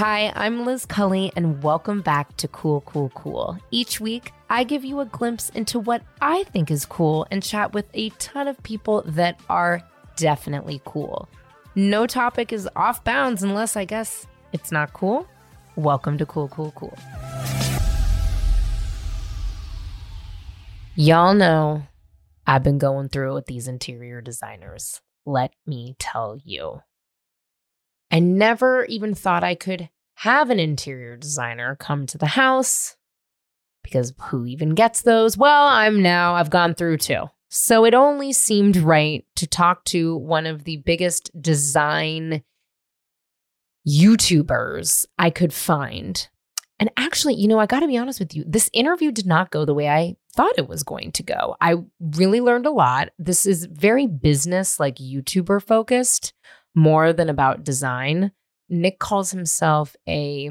Hi, I'm Liz Cully, and welcome back to Cool, Cool, Cool. Each week, I give you a glimpse into what I think is cool and chat with a ton of people that are definitely cool. No topic is off bounds unless I guess it's not cool. Welcome to Cool, Cool, Cool. Y'all know I've been going through with these interior designers. Let me tell you. I never even thought I could have an interior designer come to the house because who even gets those? Well, I'm now, I've gone through two. So it only seemed right to talk to one of the biggest design YouTubers I could find. And actually, you know, I got to be honest with you, this interview did not go the way I thought it was going to go. I really learned a lot. This is very business, like YouTuber focused, more than about design. Nick calls himself a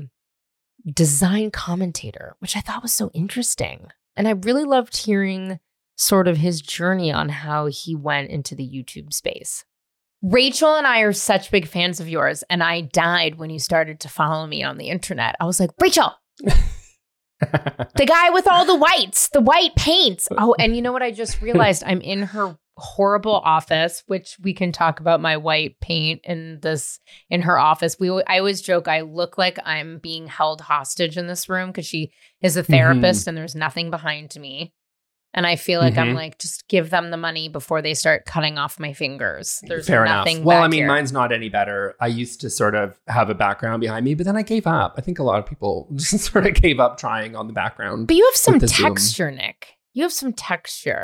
design commentator, which I thought was so interesting. And I really loved hearing sort of his journey on how he went into the YouTube space. Rachel and I are such big fans of yours, and I died when you started to follow me on the internet. I was like, Rachel, the guy with all the whites, the white paints. Uh, oh, and you know what? I just realized I'm in her horrible office, which we can talk about my white paint in this in her office. We I always joke I look like I'm being held hostage in this room because she is a therapist mm-hmm. and there's nothing behind me. And I feel like mm-hmm. I'm like, just give them the money before they start cutting off my fingers. There's Fair nothing. Enough. Well, I mean, here. mine's not any better. I used to sort of have a background behind me, but then I gave up. I think a lot of people just sort of gave up trying on the background. But you have some texture, Zoom. Nick. You have some texture.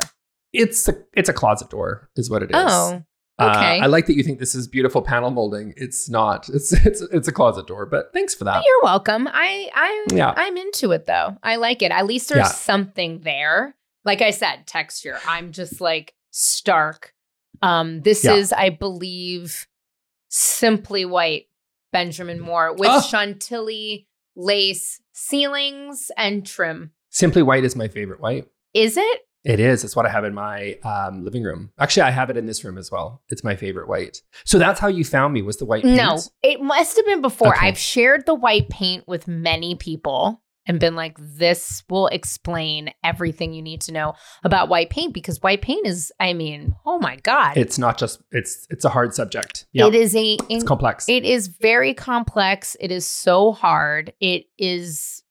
It's a it's a closet door, is what it is. Oh. Okay. Uh, I like that you think this is beautiful panel molding. It's not. It's it's it's a closet door, but thanks for that. You're welcome. I I yeah. I'm into it though. I like it. At least there's yeah. something there like I said, texture. I'm just like stark. Um, this yeah. is, I believe, simply white Benjamin Moore with oh. Chantilly lace ceilings and trim. Simply white is my favorite white. Is it? It is. It's what I have in my um, living room. Actually, I have it in this room as well. It's my favorite white. So that's how you found me was the white paint? No, it must have been before. Okay. I've shared the white paint with many people and been like, this will explain everything you need to know about white paint because white paint is, I mean, oh my God. It's not just, it's it's a hard subject. Yep. It is a it's in, complex. It is very complex. It is so hard. It is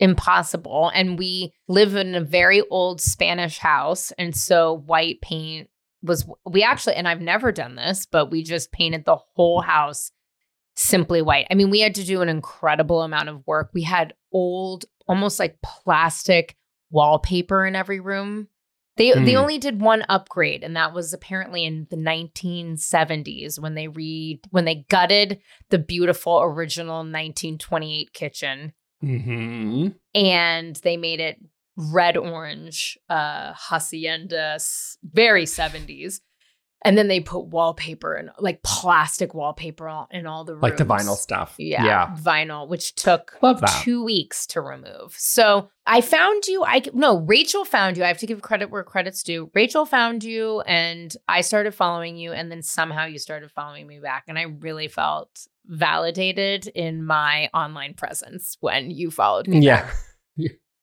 impossible. And we live in a very old Spanish house. And so white paint was we actually, and I've never done this, but we just painted the whole house simply white. I mean, we had to do an incredible amount of work. We had old, almost like plastic wallpaper in every room. They mm. they only did one upgrade, and that was apparently in the 1970s when they re when they gutted the beautiful original 1928 kitchen, mm-hmm. and they made it red orange uh hacienda, very 70s. And then they put wallpaper and like plastic wallpaper in all the rooms. Like the vinyl stuff. Yeah, yeah. Vinyl, which took two weeks to remove. So I found you. I no, Rachel found you. I have to give credit where credit's due. Rachel found you and I started following you. And then somehow you started following me back. And I really felt validated in my online presence when you followed me. Yeah.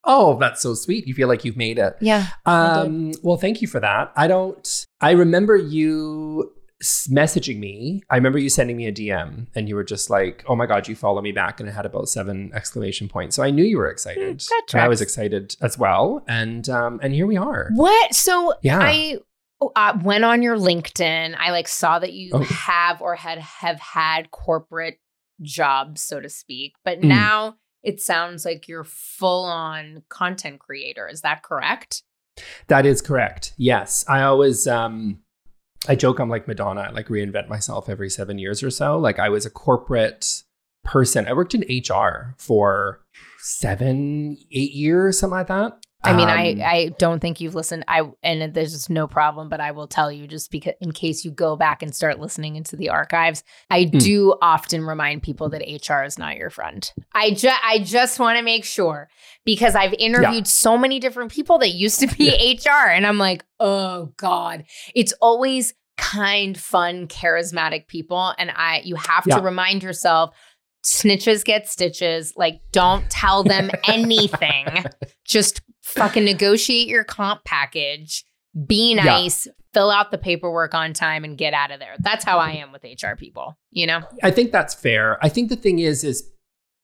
Oh, that's so sweet. You feel like you've made it. Yeah. Um, well, thank you for that. I don't, I remember you messaging me. I remember you sending me a DM and you were just like, oh my God, you follow me back. And it had about seven exclamation points. So I knew you were excited. Mm, I was excited as well. And, um, and here we are. What? So yeah. I, uh, went on your LinkedIn. I like saw that you oh. have or had have had corporate jobs, so to speak, but mm. now it sounds like you're full on content creator. Is that correct? That is correct. Yes. I always um I joke I'm like Madonna. I like reinvent myself every 7 years or so. Like I was a corporate person. I worked in HR for 7 8 years something like that. I mean, um, I I don't think you've listened. I and there's just no problem, but I will tell you just because in case you go back and start listening into the archives, I mm. do often remind people that HR is not your friend. I just I just want to make sure because I've interviewed yeah. so many different people that used to be yeah. HR, and I'm like, oh god, it's always kind, fun, charismatic people, and I you have yeah. to remind yourself snitches get stitches. Like, don't tell them anything. Just fucking negotiate your comp package, be Yeah. nice, fill out the paperwork on time, and get out of there. That's how I am with HR people, you know? I think that's fair. I think the thing is, is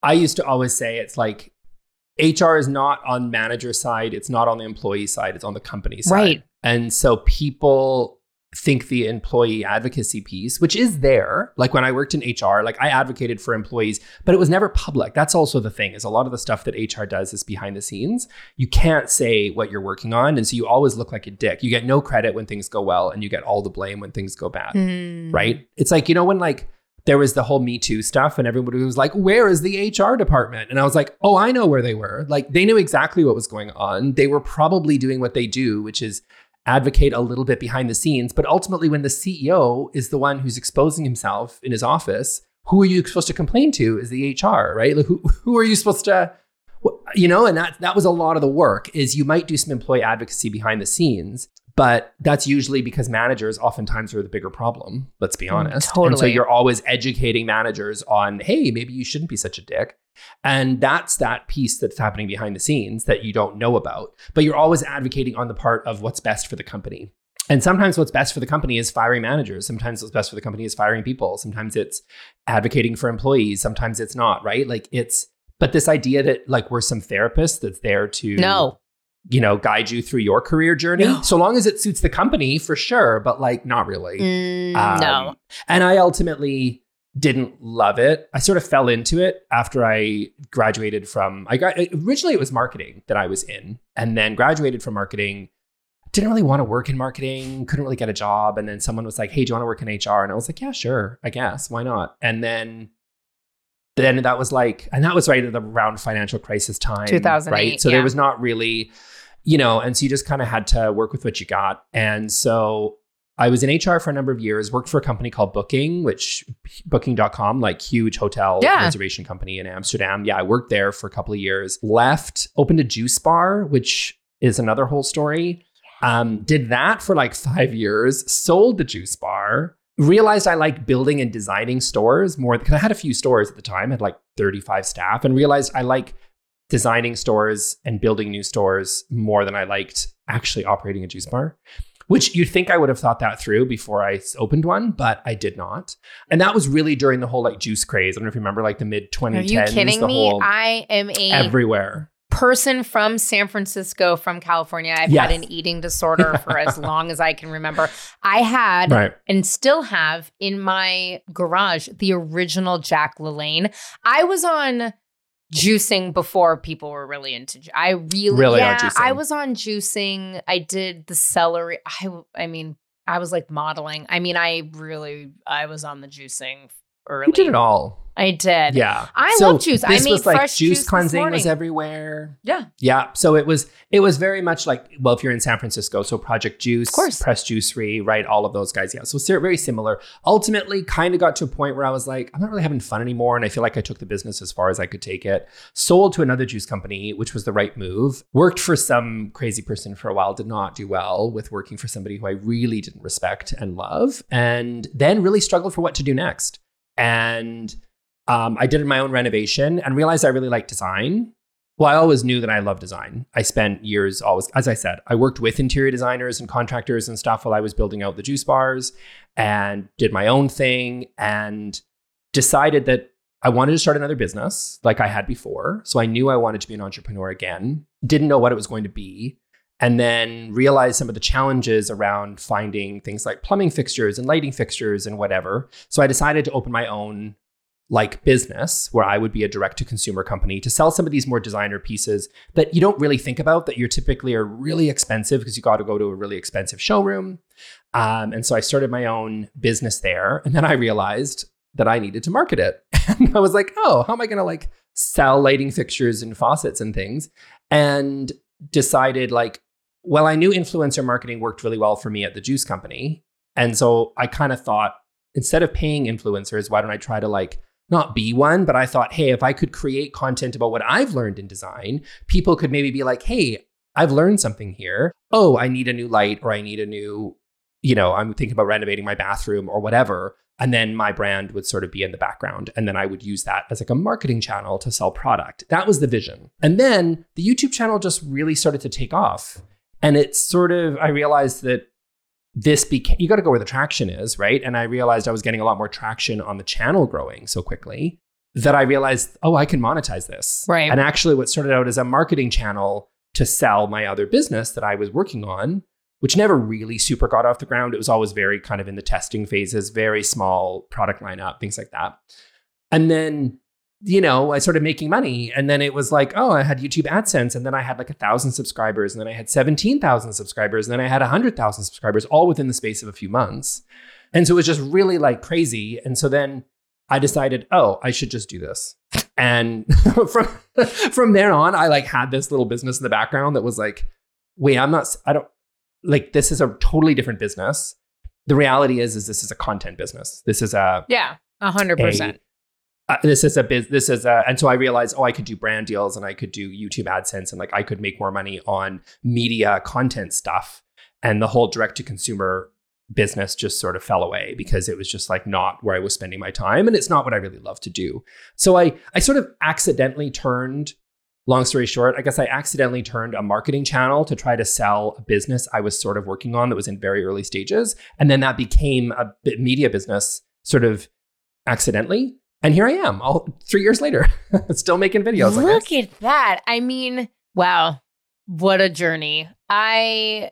I used to always say it's like HR is not on manager side, it's not on the employee side, it's on the company side. Right. And so people think the employee advocacy piece, which is there, like when I worked in HR, like I advocated for employees, but it was never public. That's also the thing is a lot of the stuff that HR does is behind the scenes. You can't say what you're working on. And so you always look like a dick. You get no credit when things go well and you get all the blame when things go bad Mm. right? It's like, you know, when like there was the whole Me Too stuff and everybody was like, where is the HR department? And I was like, oh, I know where they were. Like they knew exactly what was going on. They were probably doing what they do, which is advocate a little bit behind the scenes. But ultimately, when the CEO is the one who's exposing himself in his office, who are you supposed to complain to is the HR, right? Like who, who are you supposed to you know and that that was a lot of the work is you might do some employee advocacy behind the scenes but that's usually because managers oftentimes are the bigger problem let's be Mm, honest and so you're always educating managers on hey maybe you shouldn't be such a dick and that's that piece that's happening behind the scenes that you don't know about but you're always advocating on the part of what's best for the company and sometimes what's best for the company is firing managers. Sometimes what's best for the company is firing people. Sometimes it's advocating for employees. Sometimes it's not, right? Like it's, but this idea that like we're some therapist that's there to, No. You know, guide you through your career journey, No. so long as it suits the company for sure, but like not really. Mm, Um, no. And I ultimately didn't love it. I sort of fell into it after I graduated from I got originally it was marketing that I was in and then graduated from marketing. Didn't really want to work in marketing, couldn't really get a job and then someone was like, "Hey, do you want to work in HR?" and I was like, "Yeah, sure. I guess. Why not?" And then then that was like and that was right at the around financial crisis time, 2008, right? So yeah. there was not really you know, and so you just kind of had to work with what you got. And so I was in HR for a number of years, worked for a company called Booking, which booking.com, like huge hotel Yeah. reservation company in Amsterdam. Yeah, I worked there for a couple of years, left, opened a juice bar, which is another whole story. Um, did that for like five years, sold the juice bar, realized I liked building and designing stores more because I had a few stores at the time, had like 35 staff, and realized I like designing stores and building new stores more than I liked actually operating a juice bar. Which you'd think I would have thought that through before I opened one, but I did not. And that was really during the whole like juice craze. I don't know if you remember like the mid 2010s. Are you kidding the me? whole I am a everywhere. person from San Francisco, from California. I've Yes. had an eating disorder for as long as I can remember. I had Right. and still have in my garage the original Jack LaLanne. I was on juicing before people were really into ju- I really, Really on yeah, juicing. I was on juicing. I did the celery. I I mean, I was like modeling. I mean, I really I was on the juicing early. You did it all. I did. Yeah. I So love juice. I This made was like fresh juice juice cleansing was everywhere. Yeah. Yeah. So it was it was very much like well, if you're in San Francisco, so Project Juice, Of course. Press Juicery, right? All of those guys. Yeah. So it's very similar. Ultimately, kind of got to a point where I was like, I'm not really having fun anymore. And I feel like I took the business as far as I could take it. Sold to another juice company, which was the right move. Worked for some crazy person for a while, did not do well with working for somebody who I really didn't respect and love. And then really struggled for what to do next. And um, I did my own renovation and realized I really like design. Well, I always knew that I love design. I spent years always, as I said, I worked with interior designers and contractors and stuff while I was building out the juice bars and did my own thing and decided that I wanted to start another business like I had before. So I knew I wanted to be an entrepreneur again, didn't know what it was going to be. And then realized some of the challenges around finding things like plumbing fixtures and lighting fixtures and whatever. So I decided to open my own like business where I would be a direct to consumer company to sell some of these more designer pieces that you don't really think about that you're typically are really expensive because you got to go to a really expensive showroom. Um, and so I started my own business there. And then I realized that I needed to market it. And I was like, oh, how am I going to like sell lighting fixtures and faucets and things? And decided like, well, I knew influencer marketing worked really well for me at the juice company. And so I kind of thought, instead of paying influencers, why don't I try to like not be one, but I thought, hey, if I could create content about what I've learned in design, people could maybe be like, hey, I've learned something here. Oh, I need a new light or I need a new, you know, I'm thinking about renovating my bathroom or whatever. And then my brand would sort of be in the background. And then I would use that as like a marketing channel to sell product. That was the vision. And then the YouTube channel just really started to take off. And it's sort of, I realized that this became, you got to go where the traction is, right? And I realized I was getting a lot more traction on the channel growing so quickly that I realized, oh, I can monetize this. Right. And actually, what started out as a marketing channel to sell my other business that I was working on which never really super got off the ground. It was always very kind of in the testing phases, very small product lineup, things like that. And then, you know, I started making money. And then it was like, oh, I had YouTube AdSense. And then I had like a thousand subscribers. And then I had 17,000 subscribers. And then I had 100,000 subscribers, all within the space of a few months. And so it was just really like crazy. And so then I decided, oh, I should just do this. And from from there on, I like had this little business in the background that was like, wait, I'm not, I don't, like this is a totally different business. The reality is, is this is a content business. This is a yeah, a hundred percent. Uh, this is a biz. This is a, and so I realized, oh, I could do brand deals and I could do YouTube AdSense and like I could make more money on media content stuff. And the whole direct to consumer business just sort of fell away because it was just like not where I was spending my time and it's not what I really love to do. So I I sort of accidentally turned long story short, I guess I accidentally turned a marketing channel to try to sell a business I was sort of working on that was in very early stages. And then that became a media business sort of accidentally. And here I am, all three years later, still making videos. Look at that. I mean, wow, what a journey. I,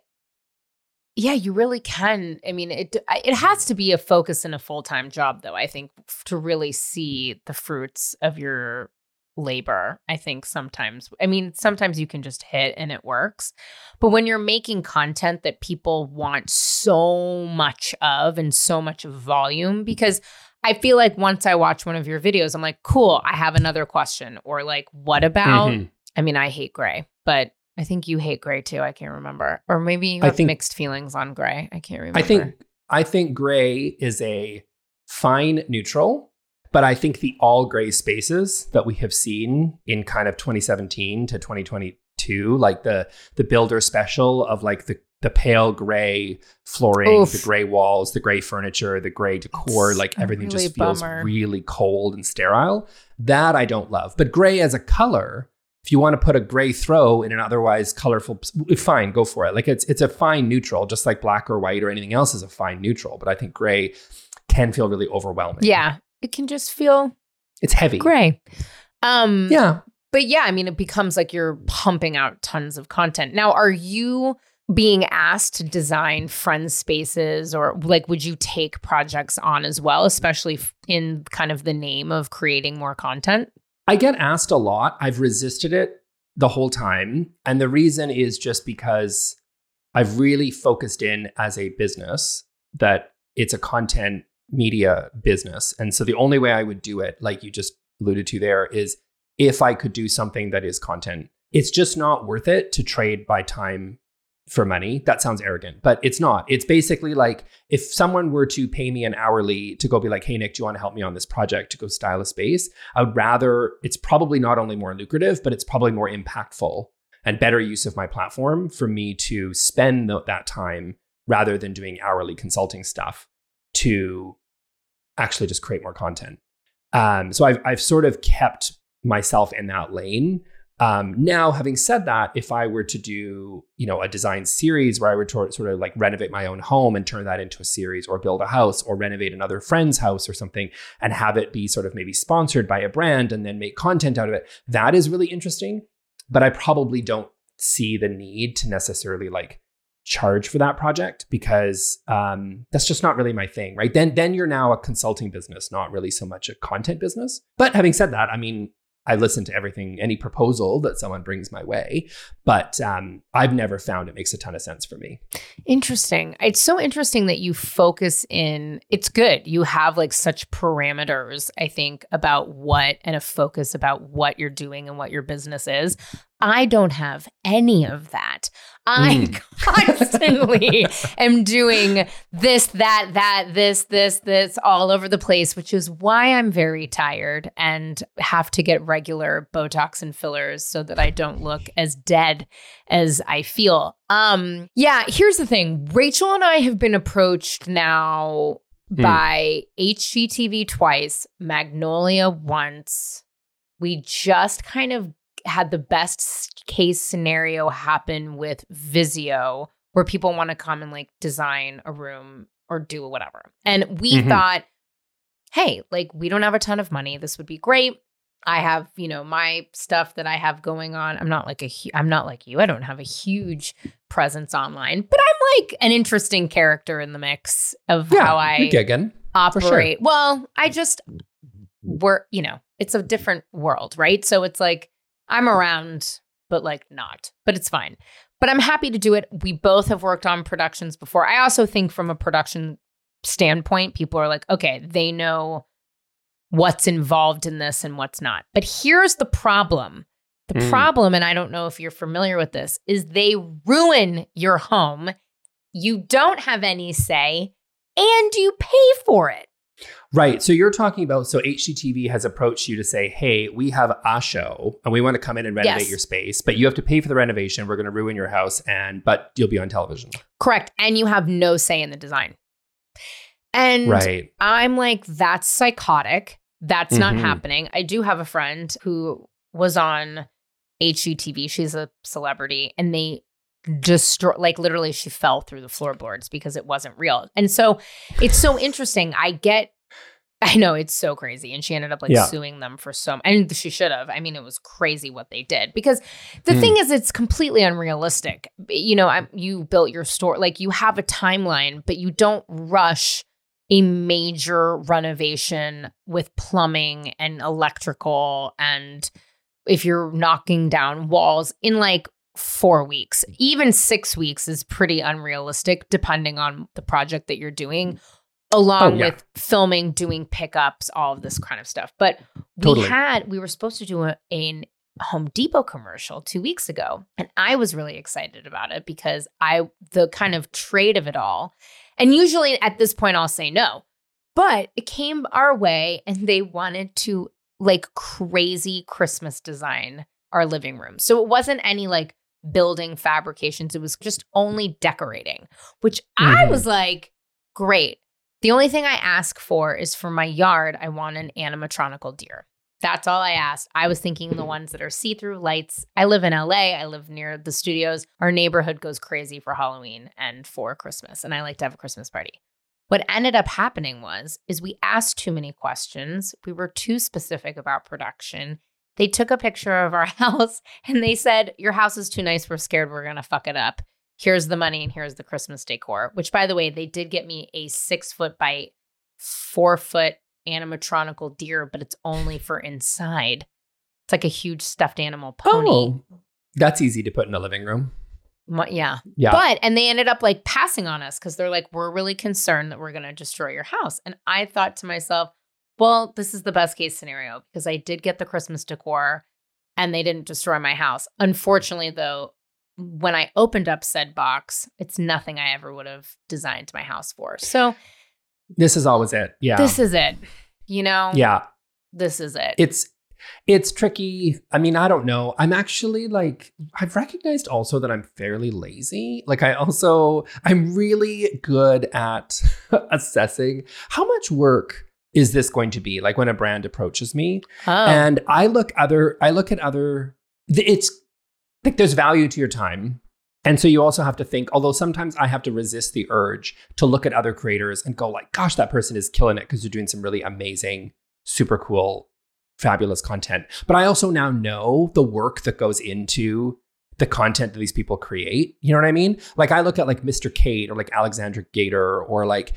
yeah, you really can. I mean, it it has to be a focus in a full time job, though. I think to really see the fruits of your labor i think sometimes i mean sometimes you can just hit and it works but when you're making content that people want so much of and so much volume because i feel like once i watch one of your videos i'm like cool i have another question. Or like what about mm-hmm. i mean i hate gray but i think you hate gray too. I can't remember. Or maybe you have think, mixed feelings on gray. I can't remember i think i think gray is a fine neutral but I think the all gray spaces that we have seen in kind of 2017 to 2022, like the the builder special of like the the pale gray flooring, Oof. the gray walls, the gray furniture, the gray decor, it's like everything really just feels bummer. really cold and sterile. That I don't love. But gray as a color, if you want to put a gray throw in an otherwise colorful fine, go for it. Like it's it's a fine neutral, just like black or white or anything else is a fine neutral, but I think gray can feel really overwhelming. Yeah it can just feel it's heavy. Gray. Um yeah. But yeah, I mean it becomes like you're pumping out tons of content. Now, are you being asked to design friend spaces or like would you take projects on as well, especially in kind of the name of creating more content? I get asked a lot. I've resisted it the whole time. And the reason is just because I've really focused in as a business that it's a content media business. And so the only way I would do it, like you just alluded to there, is if I could do something that is content. It's just not worth it to trade by time for money. That sounds arrogant, but it's not. It's basically like if someone were to pay me an hourly to go be like, hey, Nick, do you want to help me on this project to go style a space? I would rather, it's probably not only more lucrative, but it's probably more impactful and better use of my platform for me to spend that time rather than doing hourly consulting stuff to actually just create more content. Um, so I've, I've sort of kept myself in that lane. Um, now, having said that, if I were to do, you know, a design series where I would sort of like renovate my own home and turn that into a series, or build a house, or renovate another friend's house or something, and have it be sort of maybe sponsored by a brand, and then make content out of it, that is really interesting. But I probably don't see the need to necessarily like charge for that project because um, that's just not really my thing, right? Then then you're now a consulting business, not really so much a content business. But having said that, I mean, I listen to everything, any proposal that someone brings my way, but um, I've never found it makes a ton of sense for me. Interesting. It's so interesting that you focus in. It's good. You have like such parameters, I think, about what and a focus about what you're doing and what your business is. I don't have any of that. I mm. constantly am doing this, that, that, this, this, this all over the place, which is why I'm very tired and have to get regular Botox and fillers so that I don't look as dead as I feel. Um, yeah, here's the thing. Rachel and I have been approached now by HGTV twice, Magnolia once. We just kind of had the best case scenario happen with Vizio, where people want to come and like design a room or do whatever. And we Mhm. thought, hey, like we don't have a ton of money. This would be great. I have, you know, my stuff that I have going on. I'm not like a, hu- I'm not like you. I don't have a huge presence online, but I'm like an interesting character in the mix of Yeah, how I gigging. sure. operate. Well, I just we're, you know, it's a different world, right? So it's like I'm around, but like not. But it's fine. But I'm happy to do it. We both have worked on productions before. I also think from a production standpoint, people are like, okay, they know what's involved in this and what's not. But here's the problem. The Mm. problem, and I don't know if you're familiar with this, is they ruin your home. You don't have any say and you pay for it. Right. So you're talking about so HGTV has approached you to say, "Hey, we have a show and we want to come in and renovate Yes. your space, but you have to pay for the renovation. We're going to ruin your house and but you'll be on television." Correct. And you have no say in the design. And Right. I'm like, that's psychotic. That's not Mhm. happening. I do have a friend who was on HGTV. She's a celebrity, and they destroy like literally she fell through the floorboards because it wasn't real. And so it's so interesting. I get I know it's so crazy. And she ended up like Yeah. suing them for some and she should have. I mean, it was crazy what they did. Because the Mm. thing is it's completely unrealistic. You know, I'm, you built your store like you have a timeline, but you don't rush a major renovation with plumbing and electrical and if you're knocking down walls in like four weeks. Mm-hmm. Even six weeks is pretty unrealistic, depending on the project that you're doing, mm-hmm. along Oh, yeah. with filming, doing pickups, all of this kind of stuff. But we Totally. had, we were supposed to do a, an Home Depot commercial two weeks ago. And I was really excited about it because I, the kind of trade of it all. And usually at this point, I'll say no. But it came our way and they wanted to like crazy Christmas design our living room. So it wasn't any like building fabrications, it was just only decorating, which I Mhm. was like, great. The only thing I ask for is for my yard, I want an animatronical deer. That's all I asked. I was thinking the ones that are see through lights. I live in LA. I live near the studios. Our neighborhood goes crazy for Halloween and for Christmas, and I like to have a Christmas party. What ended up happening was is we asked too many questions. We were too specific about production. They took a picture of our house and they said, "Your house is too nice. We're scared we're going to fuck it up. Here's the money and here's the Christmas decor." Which by the way, they did get me a 6 foot by 4 foot animatronical deer, but it's only for inside. It's like a huge stuffed animal pony. Oh, that's easy to put in a living room. Mu- yeah. Yeah. But and they ended up like passing on us because they're like, we're really concerned that we're gonna destroy your house. And I thought to myself, well, this is the best case scenario because I did get the Christmas decor and they didn't destroy my house. Unfortunately, though, when I opened up said box, it's nothing I ever would have designed my house for. So this is always it. Yeah. this is it. You know? yeah. This is it. It's it's tricky. I mean, I don't know. I'm actually like I've recognized also that I'm fairly lazy. Like I also I'm really good at assessing how much work is this going to be like when a brand approaches me oh. and I look other I look at other it's like there's value to your time. And so you also have to think, although sometimes I have to resist the urge to look at other creators and go like, gosh, that person is killing it because they're doing some really amazing, super cool, fabulous content. But I also now know the work that goes into the content that these people create. You know what I mean? Like I look at like Mr. Kate or like Alexandra Gater or like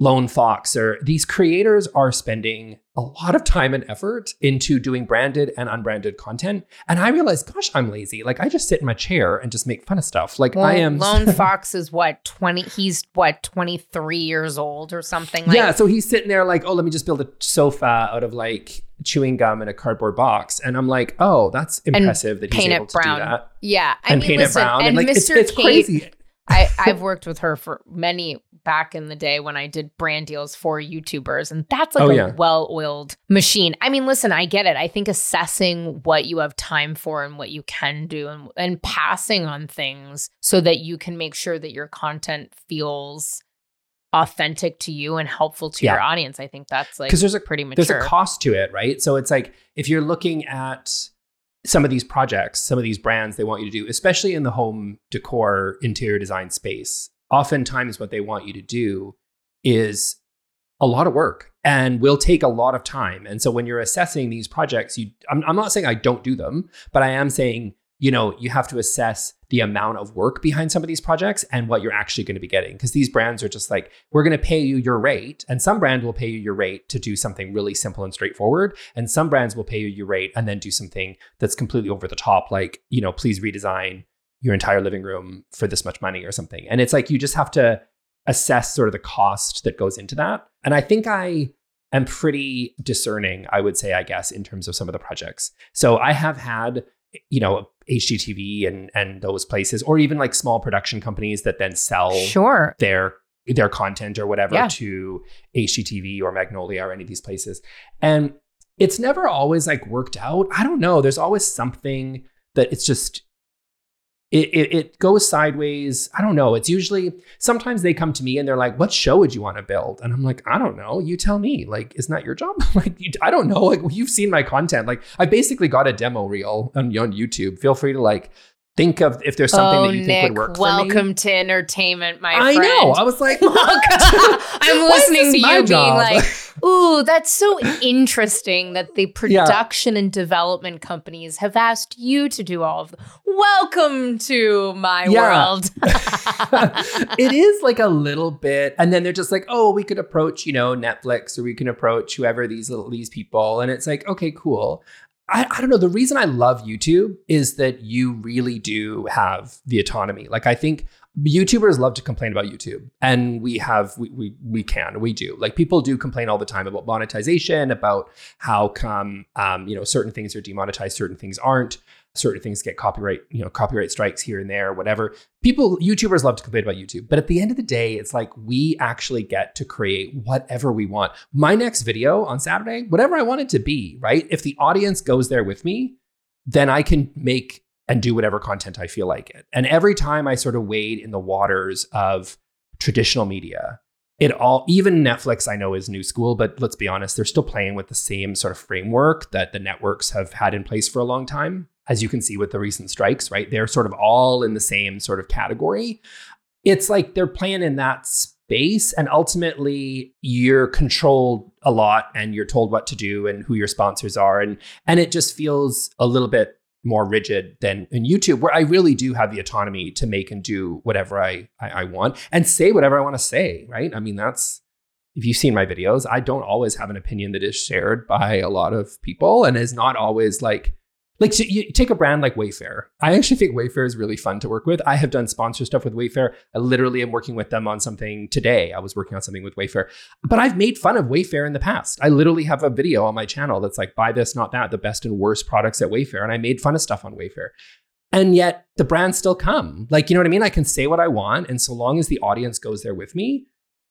Lone Fox or these creators are spending a lot of time and effort into doing branded and unbranded content. And I realize, gosh, I'm lazy. Like I just sit in my chair and just make fun of stuff. Like Well, I am Lone Fox is what, 20 he's what, 23 years old or something like yeah, so he's sitting there like, oh, let me just build a sofa out of like chewing gum in a cardboard box. And I'm like, oh, that's impressive that he's paint it able to brown. do that. Yeah, I and mean, paint listen, it brown. and, And, like Mr. it's, it's Kate, crazy. I, I've worked with her for many back in the day when I did brand deals for YouTubers, and that's like Oh, a yeah. well-oiled machine. I mean, listen, I get it. I think assessing what you have time for and what you can do, and and passing on things so that you can make sure that your content feels authentic to you and helpful to Yeah. your audience. I think that's like because there's a pretty mature. there's a cost to it, right? So it's like if you're looking at some of these projects, some of these brands they want you to do, especially in the home decor interior design space, oftentimes what they want you to do is a lot of work and will take a lot of time. And so when you're assessing these projects, you I'm, I'm not saying I don't do them, but I am saying, you know, you have to assess the amount of work behind some of these projects and what you're actually going to be getting. Because these brands are just like, we're going to pay you your rate. And some brand will pay you your rate to do something really simple and straightforward. And some brands will pay you your rate and then do something that's completely over the top, like, you know, please redesign your entire living room for this much money or something. And it's like you just have to assess sort of the cost that goes into that. And I think I am pretty discerning, I would say, I guess, in terms of some of the projects. So I have had, you know, HGTV and and those places, or even like small production companies that then sell sure. their their content or whatever Yeah. to HGTV or Magnolia or any of these places. And it's never always like worked out. I don't know. There's always something that it's just it, it, it goes sideways. I don't know. It's usually sometimes they come to me and they're like, "What show would you want to build?" And I'm like, "I don't know. You tell me. Like, isn't that your job? like, you, I don't know. Like, you've seen my content. Like, I basically got a demo reel on, on YouTube. Feel free to like think of if there's something oh, that you Nick, think would work for me. welcome to entertainment, my I friend. I know. I was like. I'm listening to you job? being like, ooh, that's so interesting that the Yeah. production and development companies have asked you to do all of them. Welcome to my Yeah. world. it is like a little bit and then they're just like oh we could approach you know netflix or we can approach whoever these little these people and it's like okay cool I, I don't know. The reason i love youtube is that you really do have the autonomy. Like i think youtubers love to complain about youtube and we have we, we we can we do. Like people do complain all the time about monetization about how come um, you know certain things are demonetized certain things aren't certain things get copyright you know copyright strikes here and there whatever. People youtubers love to complain about youtube but at the end of the day it's like we actually get to create whatever we want. My next video on saturday whatever i want it to be right? If the audience goes there with me then i can make and do whatever content i feel like it. And every time i sort of wade in the waters of traditional media it all even netflix i know is new school but let's be honest they're still playing with the same sort of framework that the networks have had in place for a long time as you can see with the recent strikes right they're sort of all in the same sort of category it's like they're playing in that space and ultimately you're controlled a lot and you're told what to do and who your sponsors are and and it just feels a little bit more rigid than in YouTube, where I really do have the autonomy to make and do whatever I, I, I want and say whatever I want to say, right? I mean, that's if you've seen my videos, I don't always have an opinion that is shared by a lot of people and is not always like like so you take a brand like Wayfair. I actually think Wayfair is really fun to work with. I have done sponsor stuff with Wayfair. I literally am working with them on something today. I was working on something with Wayfair, but I've made fun of Wayfair in the past. I literally have a video on my channel that's like buy this, not that, the best and worst products at Wayfair, and I made fun of stuff on Wayfair. And yet the brands still come. Like, you know what I mean? I can say what I want. And so long as the audience goes there with me,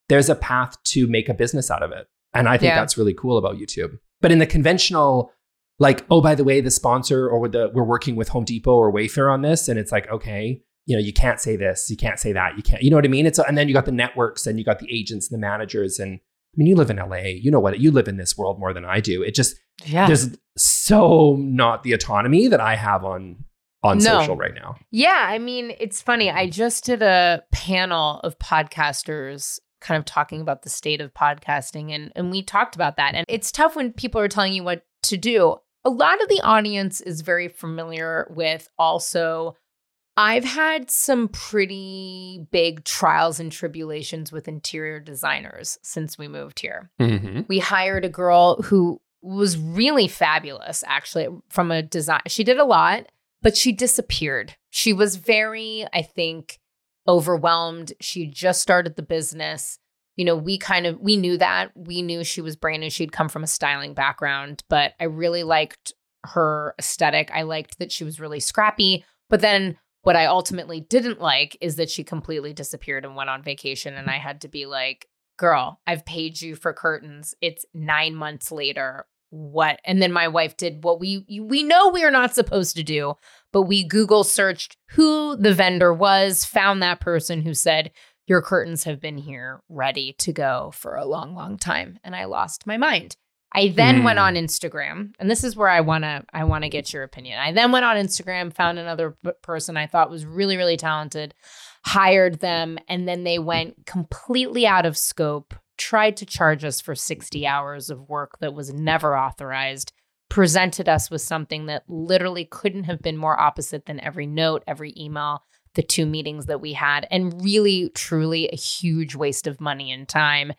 there's a path to make a business out of it. And I think Yeah. that's really cool about YouTube. But in the conventional, like, oh, by the way, the sponsor or the we're working with Home Depot or Wayfair on this, and it's like, okay, you know, you can't say this, you can't say that, you can't, you know what I mean? It's and then you got the networks and you got the agents and the managers, and I mean, you live in LA, you know what? You live in this world more than I do. It just yeah. there's so not the autonomy that I have on on No. social right now. Yeah, I mean, it's funny. I mm. just did a panel of podcasters kind of talking about the state of podcasting and and we talked about that. And it's tough when people are telling you what to do. A lot of the audience is very familiar with also I've had some pretty big trials and tribulations with interior designers since we moved here. Mm-hmm. we hired a girl who was really fabulous actually from a design she did a lot but she disappeared. She was very i think overwhelmed. She just started the business you know we kind of we knew that we knew she was brand new she'd come from a styling background but i really liked her aesthetic i liked that she was really scrappy but then what i ultimately didn't like is that she completely disappeared and went on vacation and i had to be like girl, I've paid you for curtains. It's nine months later. What? And then my wife did what we we know we are not supposed to do, but we Google searched who the vendor was, found that person who said, your curtains have been here ready to go for a long, long time. And I lost my mind. I then mm. went on Instagram, and this is where I want to I want to get your opinion. I then went on Instagram, found another person I thought was really really talented, hired them, and then they went completely out of scope, tried to charge us for 60 hours of work that was never authorized, presented us with something that literally couldn't have been more opposite than every note, every email, the two meetings that we had, and really, truly a huge waste of money and time.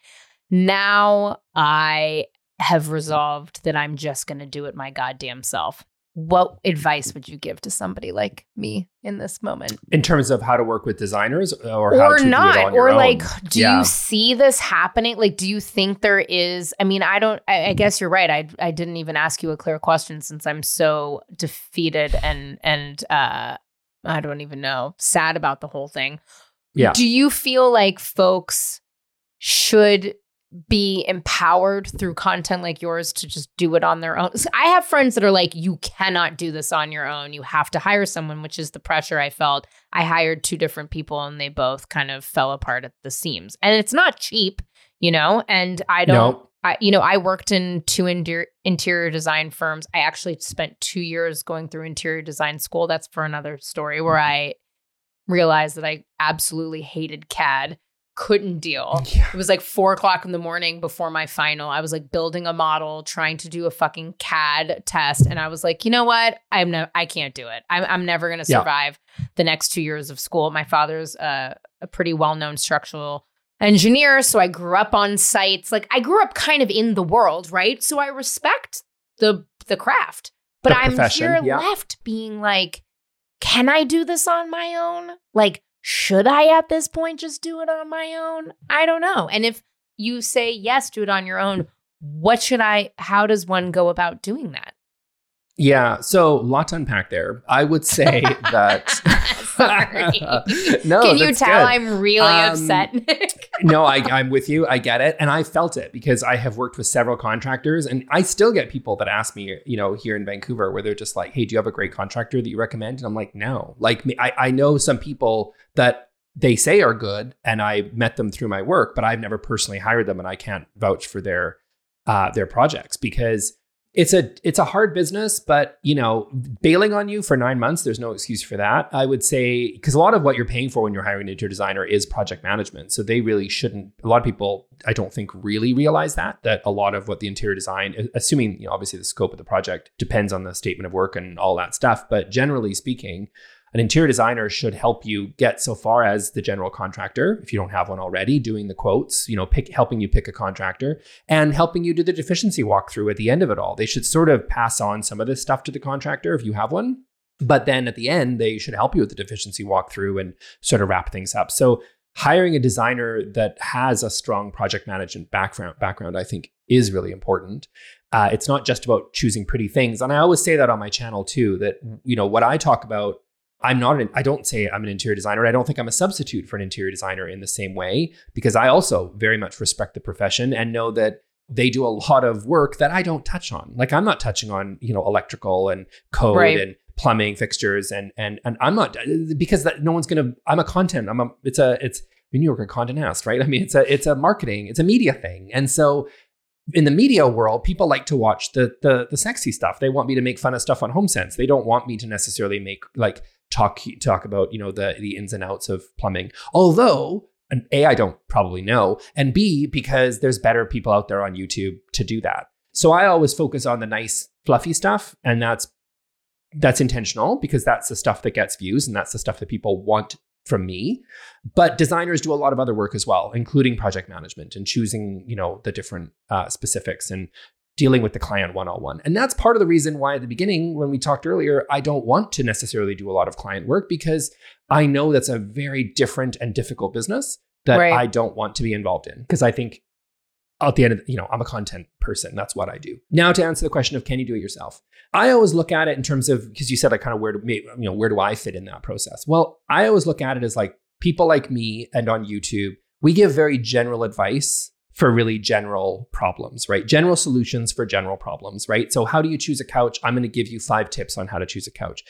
Now I have resolved that I'm just going to do it my goddamn self. What advice would you give to somebody like me in this moment? In terms of how to work with designers or, or not, or like, do yeah. you see this happening? Like, do you think there is? I mean, I don't, I, I guess you're right. I, I didn't even ask you a clear question since I'm so defeated and, and, uh, I don't even know, sad about the whole thing. Yeah. Do you feel like folks should be empowered through content like yours to just do it on their own. I have friends that are like, you cannot do this on your own. You have to hire someone, which is the pressure I felt. I hired two different people and they both kind of fell apart at the seams. And it's not cheap, you know, and I don't. I, you know, I worked in two interior, interior design firms. I actually spent two years going through interior design school. That's for another story where I realized that I absolutely hated CAD couldn't deal. Yeah. It was like four o'clock in the morning before my final. I was like building a model, trying to do a fucking CAD test, and I was like, you know what? I'm no, I can't do it. I'm, I'm never going to survive yeah. the next two years of school. My father's a pretty well known structural engineer, so I grew up on sites. Like I grew up kind of in the world, right? So I respect the the craft, but the I'm here yeah. left being like, can I do this on my own? Like should I at this point just do it on my own? I don't know. And if you say yes, do it on your own, what should I, how does one go about doing that? Yeah, so lot to unpack there. I would say that. Sorry. no, can you tell good. I'm really um, upset? no, I, I'm with you. I get it, and I felt it because I have worked with several contractors, and I still get people that ask me, you know, here in Vancouver, where they're just like, "Hey, do you have a great contractor that you recommend?" And I'm like, "No." Like, I, I know some people that they say are good, and I met them through my work, but I've never personally hired them, and I can't vouch for their uh, their projects because it's a it's a hard business, but you know, bailing on you for nine months, there's no excuse for that. I would say because a lot of what you're paying for when you're hiring an interior designer is project management, so they really shouldn't. A lot of people, I don't think, really realize that that a lot of what the interior design, assuming you know, obviously the scope of the project depends on the statement of work and all that stuff, but generally speaking, an interior designer should help you get so far as the general contractor, if you don't have one already, doing the quotes, you know, pick, helping you pick a contractor and helping you do the deficiency walkthrough at the end of it all. They should sort of pass on some of this stuff to the contractor if you have one. But then at the end, they should help you with the deficiency walkthrough and sort of wrap things up. So hiring a designer that has a strong project management background, background I think is really important. Uh, it's not just about choosing pretty things. And I always say that on my channel too, that, you know, what I talk about I'm not an, I don't say I'm an interior designer. I don't think I'm a substitute for an interior designer in the same way because I also very much respect the profession and know that they do a lot of work that I don't touch on. Like I'm not touching on, you know, electrical and code right. and plumbing fixtures and and and I'm not because that no one's going to I'm a content. I'm a it's a it's New Yorker Condé Nast, right? I mean, it's a it's a marketing, it's a media thing. And so in the media world, people like to watch the, the the sexy stuff. They want me to make fun of stuff on HomeSense. They don't want me to necessarily make like talk talk about you know the the ins and outs of plumbing. Although and a I don't probably know, and b because there's better people out there on YouTube to do that. So I always focus on the nice fluffy stuff, and that's that's intentional because that's the stuff that gets views and that's the stuff that people want from me but designers do a lot of other work as well including project management and choosing you know the different uh, specifics and dealing with the client one on one. And that's part of the reason why at the beginning, when we talked earlier, I don't want to necessarily do a lot of client work because I know that's a very different and difficult business that right. I don't want to be involved in. Because I think at the end of, you know, I'm a content person. That's what I do. Now to answer the question of can you do it yourself? I always look at it in terms of because you said like kind of where do you know where do I fit in that process? Well, I always look at it as like people like me and on YouTube, we give very general advice for really general problems, right? General solutions for general problems, right? So, how do you choose a couch? I'm going to give you five tips on how to choose a couch.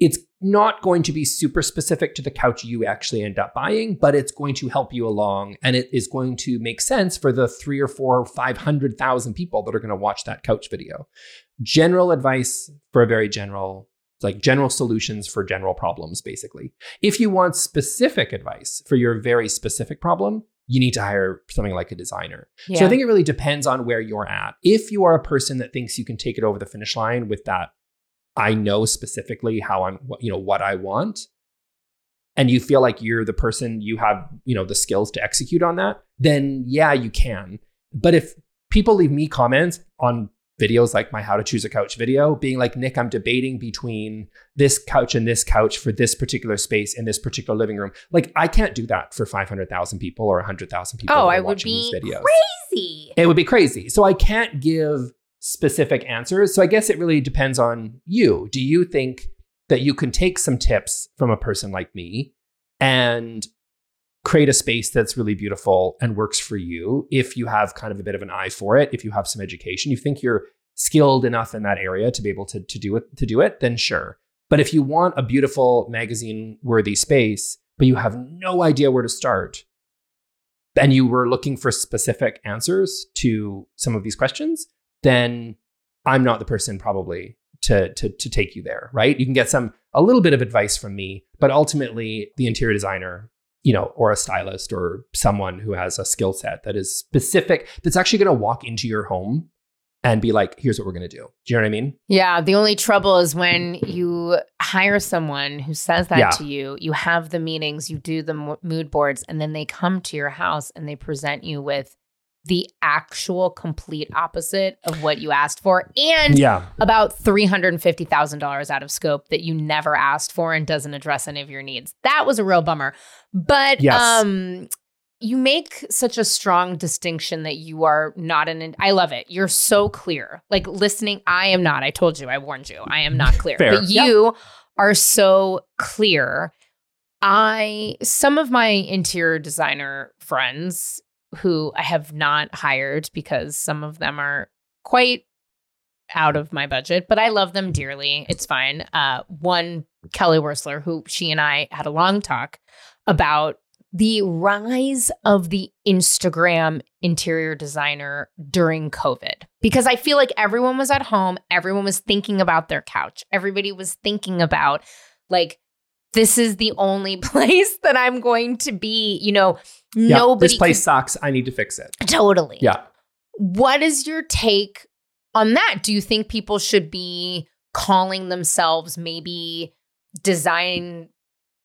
it's not going to be super specific to the couch you actually end up buying, but it's going to help you along and it is going to make sense for the three or four or 500,000 people that are going to watch that couch video. General advice for a very general, like general solutions for general problems, basically. If you want specific advice for your very specific problem, you need to hire something like a designer. Yeah. So I think it really depends on where you're at. If you are a person that thinks you can take it over the finish line with that I know specifically how I'm, you know, what I want, and you feel like you're the person you have, you know, the skills to execute on that, then yeah, you can. But if people leave me comments on videos like my how to choose a couch video being like nick i'm debating between this couch and this couch for this particular space in this particular living room like i can't do that for 500000 people or 100000 people oh i would be crazy it would be crazy so i can't give specific answers. So I guess it really depends on you. Do you think that you can take some tips from a person like me and create a space that's really beautiful and works for you if you have kind of a bit of an eye for it, if you have some education, you think you're skilled enough in that area to be able to, to do it to do it, then sure. But if you want a beautiful magazine worthy space, but you have no idea where to start, and you were looking for specific answers to some of these questions, then I'm not the person probably to, to, to take you there, right? You can get some, a little bit of advice from me, but ultimately the interior designer, you know, or a stylist or someone who has a skill set that is specific, that's actually going to walk into your home and be like, here's what we're going to do. Do you know what I mean? Yeah. The only trouble is when you hire someone who says that Yeah. to you, you have the meetings, you do the mood boards, and then they come to your house and they present you with the actual complete opposite of what you asked for and Yeah. about $350,000 out of scope that you never asked for and doesn't address any of your needs. That was a real bummer. But Yes. um you make such a strong distinction that you are not an I love it. You're so clear. Like listening, I am not. I told you, I warned you. I am not clear. But you are so clear. I some of my interior designer friends who I have not hired because some of them are quite out of my budget, but I love them dearly. It's fine. Uh, one, Kelly Wearstler, who she and I had a long talk about the rise of the Instagram interior designer during COVID. Because I feel like everyone was at home, everyone was thinking about their couch, everybody was thinking about, like, this is the only place that I'm going to be. You know, Yeah. nobody This place sucks. I need to fix it. totally. Yeah. What is your take on that? Do you think people should be calling themselves maybe design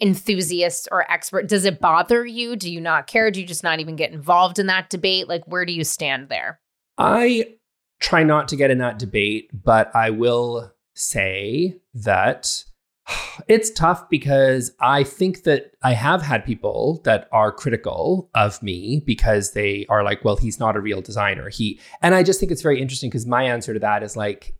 enthusiasts or expert? Does it bother you? Do you not care? Do you just not even get involved in that debate? Like, where do you stand there? I try not to get in that debate, but I will say that it's tough because I think that I have had people that are critical of me because they are like, well, he's not a real designer. He and I just think it's very interesting because my answer to that is like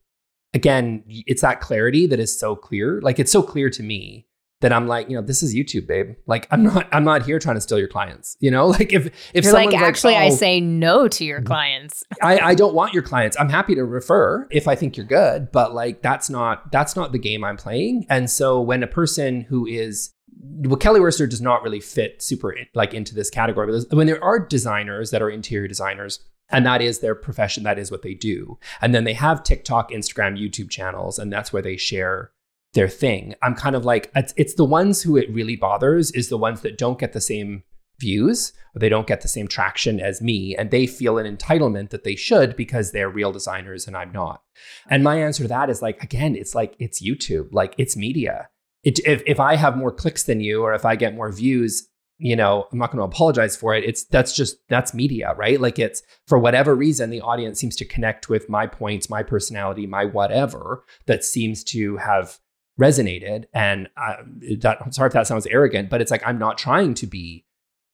again, it's that clarity that is so clear. Like it's so clear to me that I'm like, you know, this is YouTube, babe. Like I'm not I'm not here trying to steal your clients. You know, like if if You're like, actually, I "Oh, say no to your mm-hmm. clients. I, I don't want your clients. I'm happy to refer if I think you're good, but like that's not that's not the game I'm playing. And so when a person who is well, Kelly Wearstler does not really fit super in- like into this category. But when there are designers that are interior designers, and that is their profession, that is what they do, and then they have TikTok, Instagram, YouTube channels, and that's where they share their thing. I'm kind of like it's, it's the ones who it really bothers is the ones that don't get the same views or they don't get the same traction as me and they feel an entitlement that they should because they're real designers and I'm not. And my answer to that is like again it's like it's YouTube, like it's media. It, if if I have more clicks than you or if I get more views, you know, I'm not going to apologize for it. It's that's just that's media, right? Like it's for whatever reason the audience seems to connect with my points, my personality, my whatever that seems to have resonated. And I, that, I'm sorry if that sounds arrogant but it's like i'm not trying to be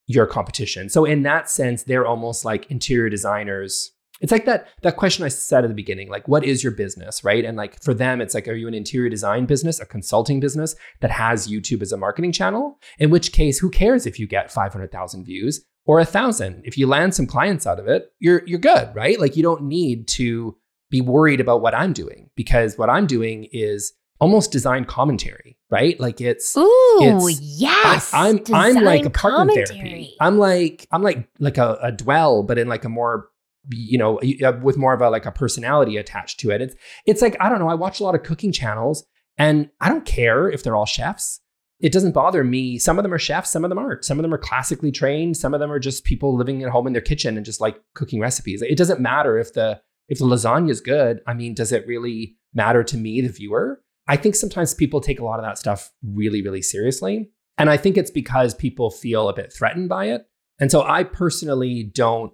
your competition. So in that sense they're almost like interior designers. It's like that that question i said at the beginning like what is your business right? And like for them it's like are you an interior design business a consulting business that has youtube as a marketing channel? In which case who cares if you get 500000 views or a thousand? If you land some clients out of it you're you're good right? Like you don't need to be worried about what i'm doing because what i'm doing is almost design commentary, right? Like it's Ooh, it's- yes. I, am I'm like a design partner therapy. commentary. I'm like I'm like like a, a dwell, but in like a more you know with more of a like a personality attached to it. It's it's like I don't know. I watch a lot of cooking channels, and I don't care if they're all chefs. It doesn't bother me. Some of them are chefs, some of them aren't. Some of them are classically trained. Some of them are just people living at home in their kitchen and just like cooking recipes. It doesn't matter if the if the lasagna is good. I mean, does it really matter to me, the viewer? I think sometimes people take a lot of that stuff really, really seriously. And I think it's because people feel a bit threatened by it. And so I personally don't,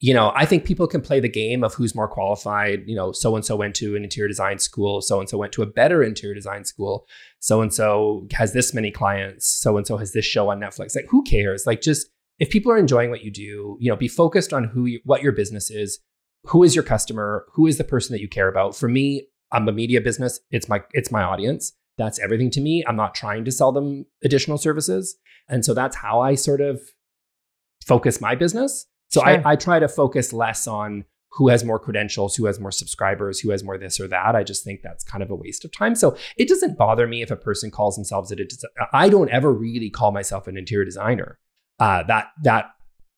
you know, I think people can play the game of who's more qualified. You know, so and so went to an interior design school, so and so went to a better interior design school, so and so has this many clients, so and so has this show on Netflix. Like, who cares? Like, just if people are enjoying what you do, you know, be focused on who you, what your business is, who is your customer, who is the person that you care about. For me, I'm a media business. It's my it's my audience. That's everything to me. I'm not trying to sell them additional services. And so that's how I sort of focus my business. So Sure. I, I try to focus less on who has more credentials, who has more subscribers, who has more this or that. I just think that's kind of a waste of time. So it doesn't bother me if a person calls themselves a des- I don't ever really call myself an interior designer. Uh, that that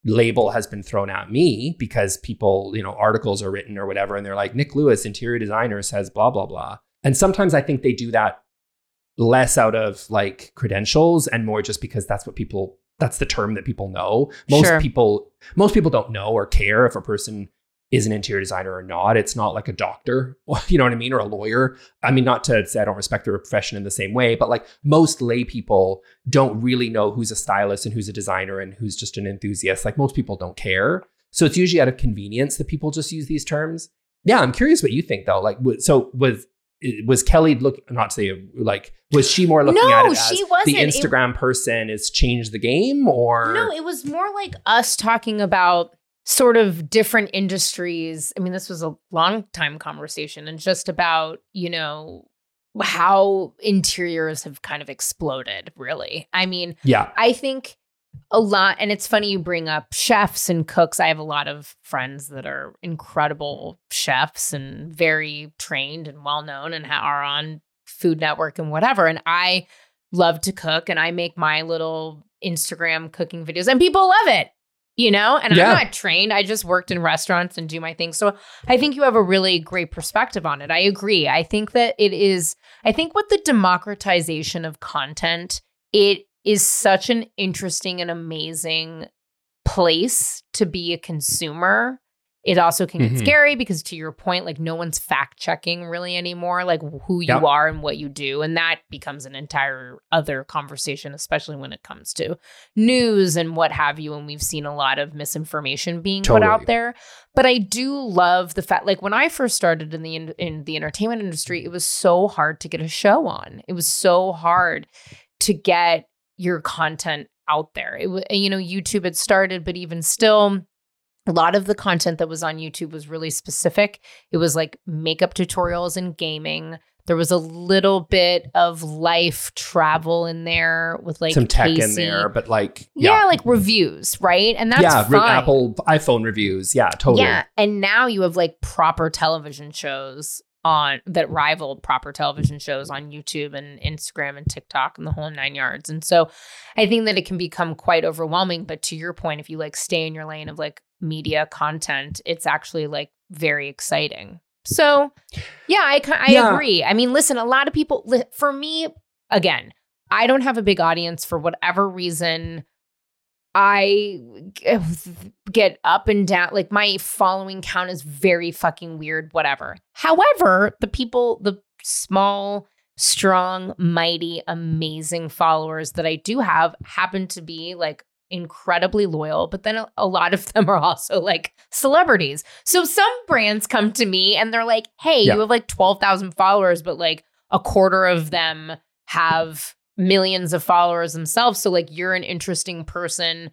label has been thrown at me because people, you know, articles are written or whatever, and they're like, Nick Lewis, interior designer, says blah, blah, blah. And sometimes I think they do that less out of like credentials and more just because that's what people that's the term that people know. Most Sure. people most people don't know or care if a person is an interior designer or not. It's not like a doctor, you know what I mean, or a lawyer. I mean, not to say I don't respect their profession in the same way, but like most lay people don't really know who's a stylist and who's a designer and who's just an enthusiast. Like most people don't care. So it's usually out of convenience that people just use these terms. Yeah, I'm curious what you think though. Like, so was was Kelly look not to say like was she more looking No, at it as she the wasn't. It- Instagram person has changed the game or No, it was more like us talking about sort of different industries. I mean, this was a long time conversation and just about, you know, how interiors have kind of exploded, really. I mean, yeah I think a lot, and it's funny you bring up chefs and cooks. I have a lot of friends that are incredible chefs and very trained and well known and ha- are on Food Network and whatever. And I love to cook and I make my little Instagram cooking videos, and people love it. You know, and Yeah. I'm not trained. I just worked in restaurants and do my thing. So I think you have a really great perspective on it. I agree. I think that it is, I think with the democratization of content, it is such an interesting and amazing place to be a consumer. It also can get Mhm. scary because, to your point, like no one's fact checking really anymore, like who you Yep. are and what you do. And that becomes an entire other conversation, especially when it comes to news and what have you. And we've seen a lot of misinformation being put out there. But I do love the fact, like when I first started in the in, in the entertainment industry, it was so hard to get a show on. It was so hard to get your content out there. It was, you know, YouTube had started, but even still, a lot of the content that was on YouTube was really specific. It was like makeup tutorials and gaming. There was a little bit of life travel in there with like some tech in there, but like Yeah, like reviews, right? And that's yeah, fine. Apple iPhone reviews. Yeah, totally. Yeah, and now you have like proper television shows on that rival proper television shows on YouTube and Instagram and TikTok and the whole nine yards. And so I think that it can become quite overwhelming. But to your point, if you like stay in your lane of like media content, it's actually like very exciting. So yeah, I I Yeah. agree. I mean, listen, a lot of people for me again, I don't have a big audience for whatever reason. I get up and down. Like my following count is very fucking weird, whatever. However, the people, the small, strong, mighty, amazing followers that I do have happen to be like incredibly loyal, but then a, lot of them are also like celebrities. So some brands come to me and they're like, hey, Yeah. you have like 12,000 followers, but like a quarter of them have millions of followers themselves. So, like, you're an interesting person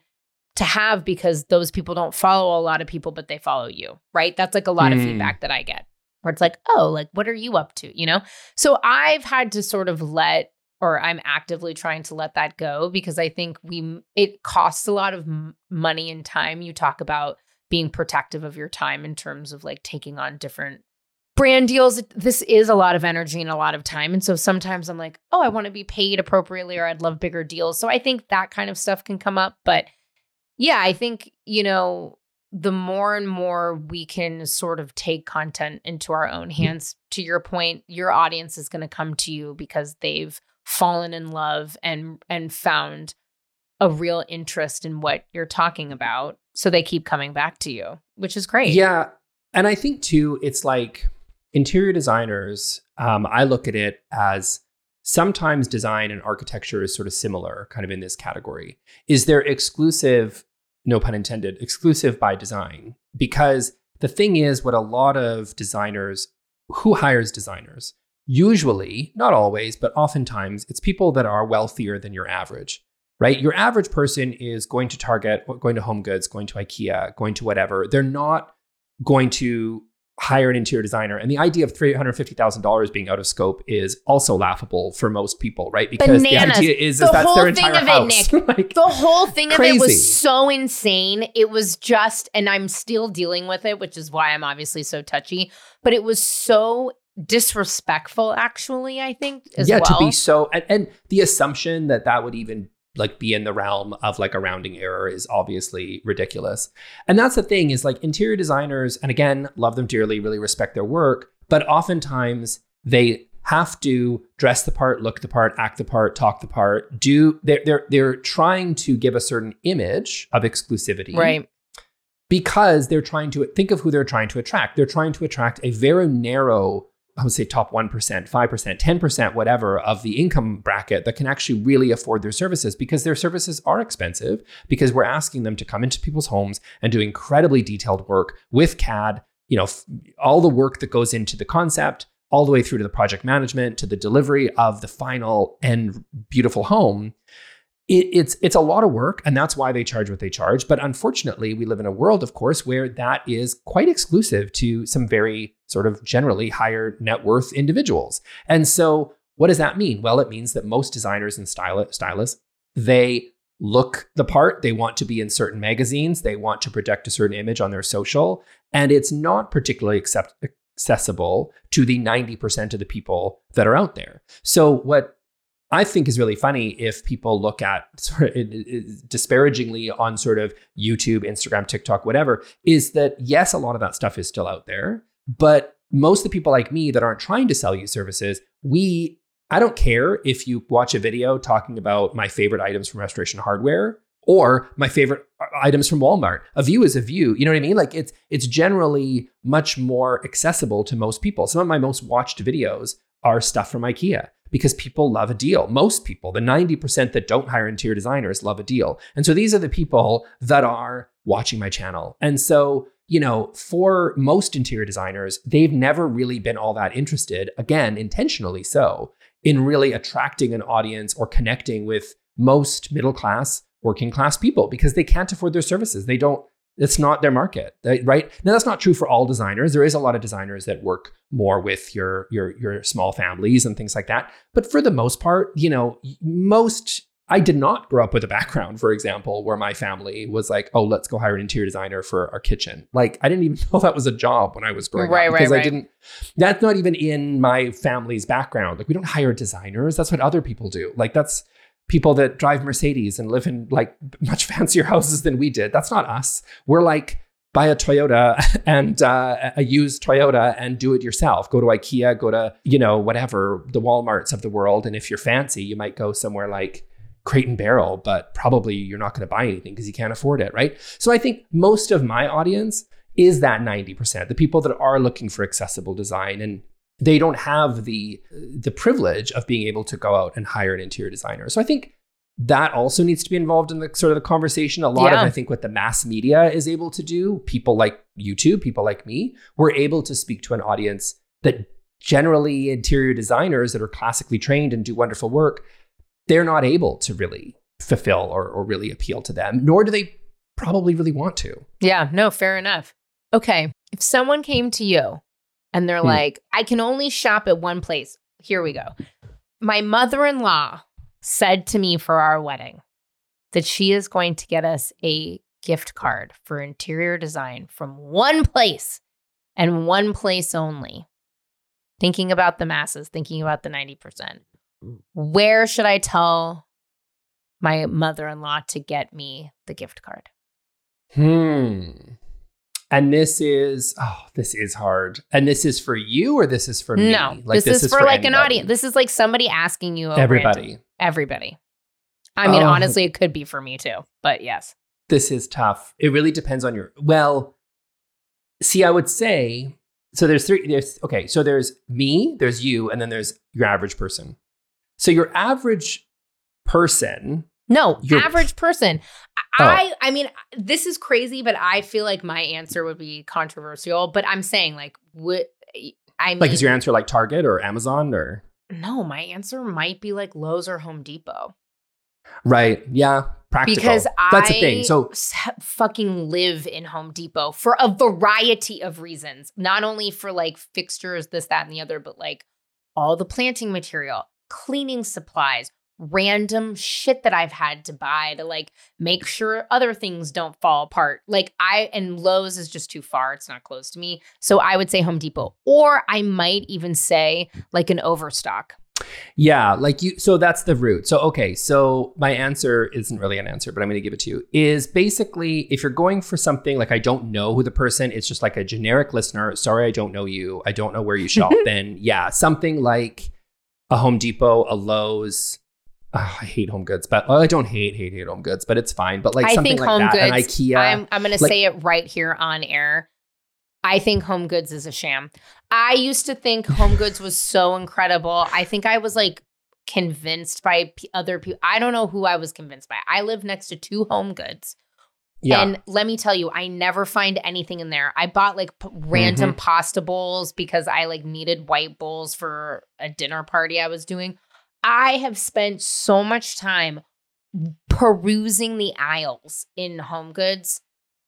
to have because those people don't follow a lot of people, but they follow you, right? That's like a lot of Hmm. feedback that I get where it's like, oh, like, what are you up to? You know? So, I've had to sort of let, or I'm actively trying to let that go because I think we, it costs a lot of money and time. You talk about being protective of your time in terms of like taking on different brand deals, this is a lot of energy and a lot of time. And so sometimes I'm like, oh, I want to be paid appropriately or I'd love bigger deals. So I think that kind of stuff can come up. But yeah, I think, you know, the more and more we can sort of take content into our own mm. hands, to your point, your audience is going to come to you because they've fallen in love and and found a real interest in what you're talking about. So they keep coming back to you, which is great. Yeah. And I think too, it's like interior designers, um, I look at it as sometimes design and architecture is sort of similar, kind of in this category. Is there exclusive, no pun intended, exclusive by design? Because the thing is, what a lot of designers, who hires designers? Usually, not always, but oftentimes, it's people that are wealthier than your average, right? Your average person is going to Target, going to Home Goods, going to IKEA, going to whatever. They're not going to hire an interior designer. And the idea of $350,000 being out of scope is also laughable for most people, right? Because Bananas. the idea is, the is that's their entire house. It, like, the whole thing of it was so insane. It was just, and I'm still dealing with it, which is why I'm obviously so touchy, but it was so disrespectful actually i think yeah well. to be so and, and the assumption that that would even like be in the realm of like a rounding error is obviously ridiculous. And that's the thing is like interior designers, and again, love them dearly, really respect their work, but oftentimes they have to dress the part, look the part, act the part, talk the part, do they're they're they're trying to give a certain image of exclusivity. Right. Because they're trying to think of who they're trying to attract. They're trying to attract a very narrow I would say top 1%, 5%, 10%, whatever of the income bracket that can actually really afford their services because their services are expensive because we're asking them to come into people's homes and do incredibly detailed work with CAD, you know, all the work that goes into the concept all the way through to the project management to the delivery of the final and beautiful home it, it's it's a lot of work and that's why they charge what they charge. But unfortunately we live in a world of course where that is quite exclusive to some very sort of generally higher net worth individuals. And so what does that mean? Well it means that most designers and stylists they look the part they want to be in certain magazines they want to project a certain image on their social and it's not particularly accept, accessible to the 90% of the people that are out there. So what I think is really funny if people look at sort of disparagingly on sort of YouTube, Instagram, TikTok, whatever, is that yes, a lot of that stuff is still out there, but most of the people like me that aren't trying to sell you services, we I don't care if you watch a video talking about my favorite items from restoration hardware or my favorite uh, items from Walmart. A view is a view. You know what I mean? Like it's it's generally much more accessible to most people. Some of my most watched videos are stuff from IKEA because people love a deal. Most people, the 90% that don't hire interior designers, love a deal. And so these are the people that are watching my channel. And so, you know, for most interior designers, they've never really been all that interested, again, intentionally so, in really attracting an audience or connecting with most middle class, working class people because they can't afford their services. They don't it's not their market, right? Now that's not true for all designers. There is a lot of designers that work more with your your your small families and things like that. But for the most part, you know, most I did not grow up with a background, for example, where my family was like, "Oh, let's go hire an interior designer for our kitchen." Like, I didn't even know that was a job when I was growing right, up because right, I didn't. That's not even in my family's background. Like, we don't hire designers. That's what other people do. Like, that's people that drive Mercedes and live in like much fancier houses than we did. That's not us. We're like buy a Toyota and uh, a used Toyota and do it yourself. Go to IKEA, go to, you know, whatever, the Walmarts of the world. And if you're fancy, you might go somewhere like Crate and Barrel, but probably you're not going to buy anything because you can't afford it, right? So I think most of my audience is that 90%, the people that are looking for accessible design and they don't have the the privilege of being able to go out and hire an interior designer. So I think that also needs to be involved in the sort of the conversation. A lot yeah. of I think what the mass media is able to do, people like YouTube, people like me, we're able to speak to an audience that generally interior designers that are classically trained and do wonderful work, they're not able to really fulfill or, or really appeal to them, nor do they probably really want to. Yeah, no, fair enough. Okay. If someone came to you and they're hmm. like, I can only shop at one place. Here we go. My mother in law said to me for our wedding that she is going to get us a gift card for interior design from one place and one place only. thinking about the masses, thinking about the 90%. Where should I tell my mother in law to get me the gift card? Hmm. And this is oh, this is hard. And this is for you or this is for me? No, this, is, for, like an audience. This is like somebody asking you. Everybody. random- everybody. I mean, Oh. honestly, it could be for me too, but yes. This is tough. It really depends on your well. See, I would say so. There's three. There's okay. So there's me. There's you, and then there's your average person. So your average person. No, You're- average person. I- Oh. I mean, this is crazy, but I feel like my answer would be controversial. But I'm saying, like, what I mean, Like, is your answer like Target or Amazon or no, my answer might be like Lowe's or Home Depot right? Yeah, practical. because that's I the thing. So fucking live in Home Depot for a variety of reasons. Not only for like fixtures, this, that, and the other, but like all the planting material, cleaning supplies, random shit that I've had to buy to like make sure other things don't fall apart. Like I and Lowe's is just too far. It's not close to me. So I would say Home Depot. Or I might even say like an overstock. Yeah, like you. So that's the root. So, okay. So, my answer isn't really an answer, but I'm going to give it to you. Is basically if you're going for something like I don't know who the person, it's just like a generic listener. Sorry, I don't know you. I don't know where you shop. then, yeah, something like a Home Depot, a Lowe's. I hate Home Goods, but well, I don't hate hate hate Home Goods, but it's fine. But like I something think like Home that, Goods. an IKEA. I'm I'm gonna like- say it right here on air. I think Home Goods is a sham. I used to think Home Goods was so incredible. I think I was like convinced by p- other people. I don't know who I was convinced by. I live next to two Home Goods. yeah, And let me tell you, I never find anything in there. I bought like p- random Mm-hmm. pasta bowls because I like needed white bowls for a dinner party I was doing. I have spent so much time perusing the aisles in Home Goods.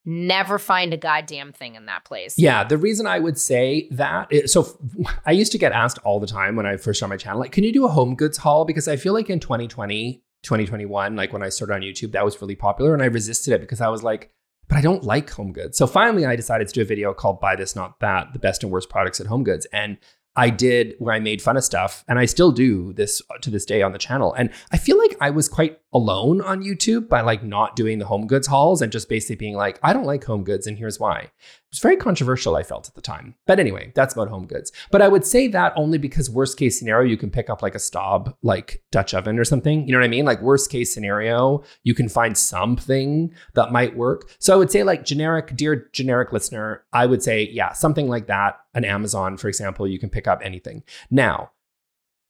Never find a goddamn thing in that place. Yeah, the reason I would say that is, so I used to get asked all the time when I first started my channel, like, can you do a home goods haul? Because I feel like in 2020, 2021, like when I started on YouTube, that was really popular and I resisted it because I was like, but I don't like home goods. So finally, I decided to do a video called Buy This, Not That The Best and Worst Products at Home Goods. And I did where I made fun of stuff, and I still do this to this day on the channel. And I feel like I was quite alone on YouTube by like not doing the home goods hauls and just basically being like, I don't like home goods, and here's why. It was very controversial, I felt at the time. But anyway, that's about home goods. But I would say that only because worst case scenario, you can pick up like a Staub like Dutch oven or something. You know what I mean? Like worst case scenario, you can find something that might work. So I would say like generic, dear generic listener, I would say, yeah, something like that. An Amazon, for example, you can pick up anything. Now,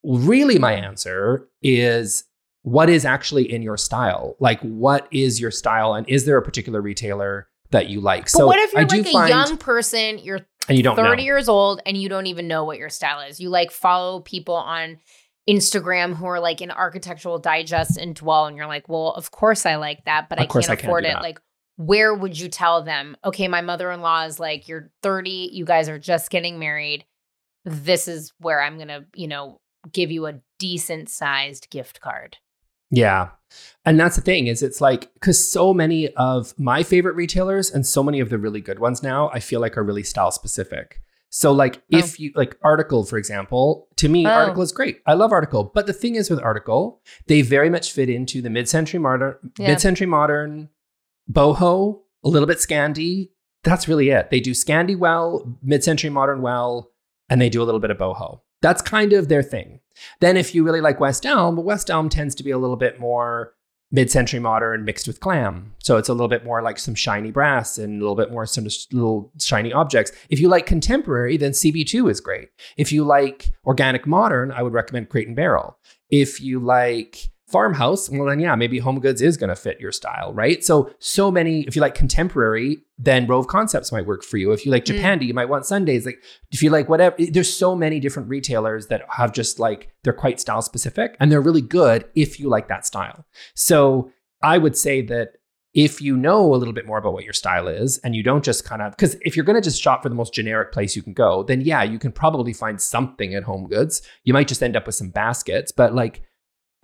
really my answer is what is actually in your style? Like what is your style and is there a particular retailer that you like? But what if you're I like a find- young person, you're and you don't 30 know. years old and you don't even know what your style is. You like follow people on Instagram who are like in architectural digest and dwell and you're like, "Well, of course I like that, but Of I can't I can't afford it." that. Like where would you tell them, "Okay, my mother-in-law is like, you're 30, you guys are just getting married. This is where I'm going to, you know, give you a decent sized gift card." Yeah. And that's the thing is it's like cuz so many of my favorite retailers and so many of the really good ones now I feel like are really style specific. So like Oh. if you like article for example, to me Oh. article is great. I love article, but the thing is with article, they very much fit into the mid-century modern Yeah. mid-century modern boho, a little bit Scandi. That's really it. They do Scandi well, mid-century modern well, and they do a little bit of boho. That's kind of their thing. Then if you really like West Elm, West Elm tends to be a little bit more mid-century modern mixed with glam. So it's a little bit more like some shiny brass and a little bit more some little shiny objects. If you like contemporary, then CB2 is great. If you like organic modern, I would recommend Crate and Barrel. If you like farmhouse, well then yeah, maybe Home Goods is going to fit your style, right? So so many if you like contemporary, then Rove Concepts might work for you. If you like Mm. Japandi, you might want Sundays. Like if you like whatever, there's so many different retailers that have just like they're quite style specific and they're really good if you like that style. So I would say that if you know a little bit more about what your style is and you don't just kind of because if you're going to just shop for the most generic place you can go, then yeah, you can probably find something at Home Goods. You might just end up with some baskets, but like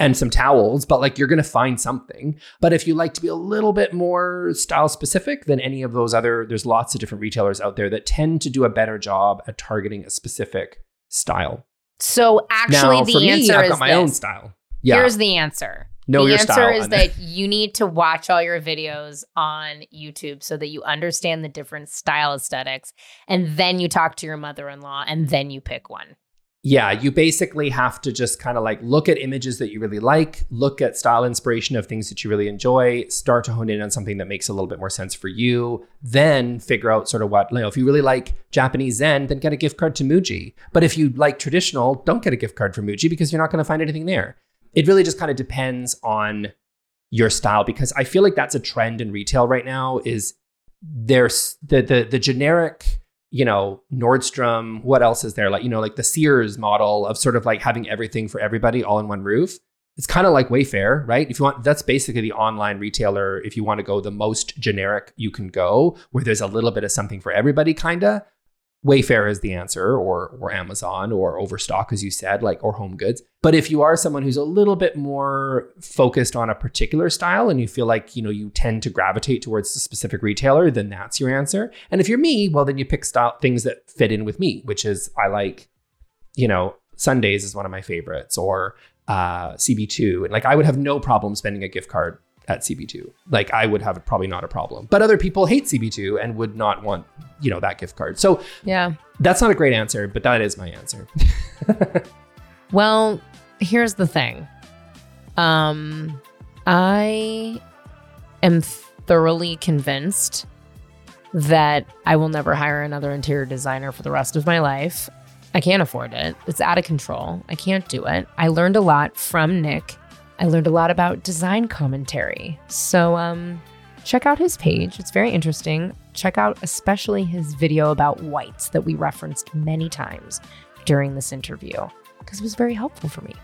and some towels, but like you're going to find something. But if you like to be a little bit more style specific than any of those other, there's lots of different retailers out there that tend to do a better job at targeting a specific style. So actually, now, the me, answer I've is my this. own style. Yeah. Here's the answer. know the answer style. is that you need to watch all your videos on YouTube so that you understand the different style aesthetics, and then you talk to your mother-in-law, and then you pick one. Yeah, you basically have to just kind of like look at images that you really like, look at style inspiration of things that you really enjoy, start to hone in on something that makes a little bit more sense for you, then figure out sort of what, you know, if you really like Japanese Zen, then get a gift card to Muji. But if you like traditional, don't get a gift card for Muji because you're not going to find anything there. It really just kind of depends on your style because I feel like that's a trend in retail right now is there's the the the generic you know, Nordstrom, what else is there? Like, you know, like the Sears model of sort of like having everything for everybody all in one roof. It's kind of like Wayfair, right? If you want, that's basically the online retailer. If you want to go the most generic you can go, where there's a little bit of something for everybody, kind of. Wayfair is the answer, or or Amazon, or Overstock, as you said, like or Home Goods. But if you are someone who's a little bit more focused on a particular style, and you feel like you know you tend to gravitate towards a specific retailer, then that's your answer. And if you're me, well, then you pick style things that fit in with me, which is I like, you know, Sundays is one of my favorites, or uh, CB2, and like I would have no problem spending a gift card at CB2. Like I would have probably not a problem. But other people hate CB2 and would not want, you know, that gift card. So Yeah. that's not a great answer, but that is my answer. Well, here's the thing. Um, I am thoroughly convinced that I will never hire another interior designer for the rest of my life. I can't afford it. It's out of control. I can't do it. I learned a lot from Nick. I learned a lot about design commentary. So um check out his page. It's very interesting. Check out especially his video about whites that we referenced many times during this interview because it was very helpful for me.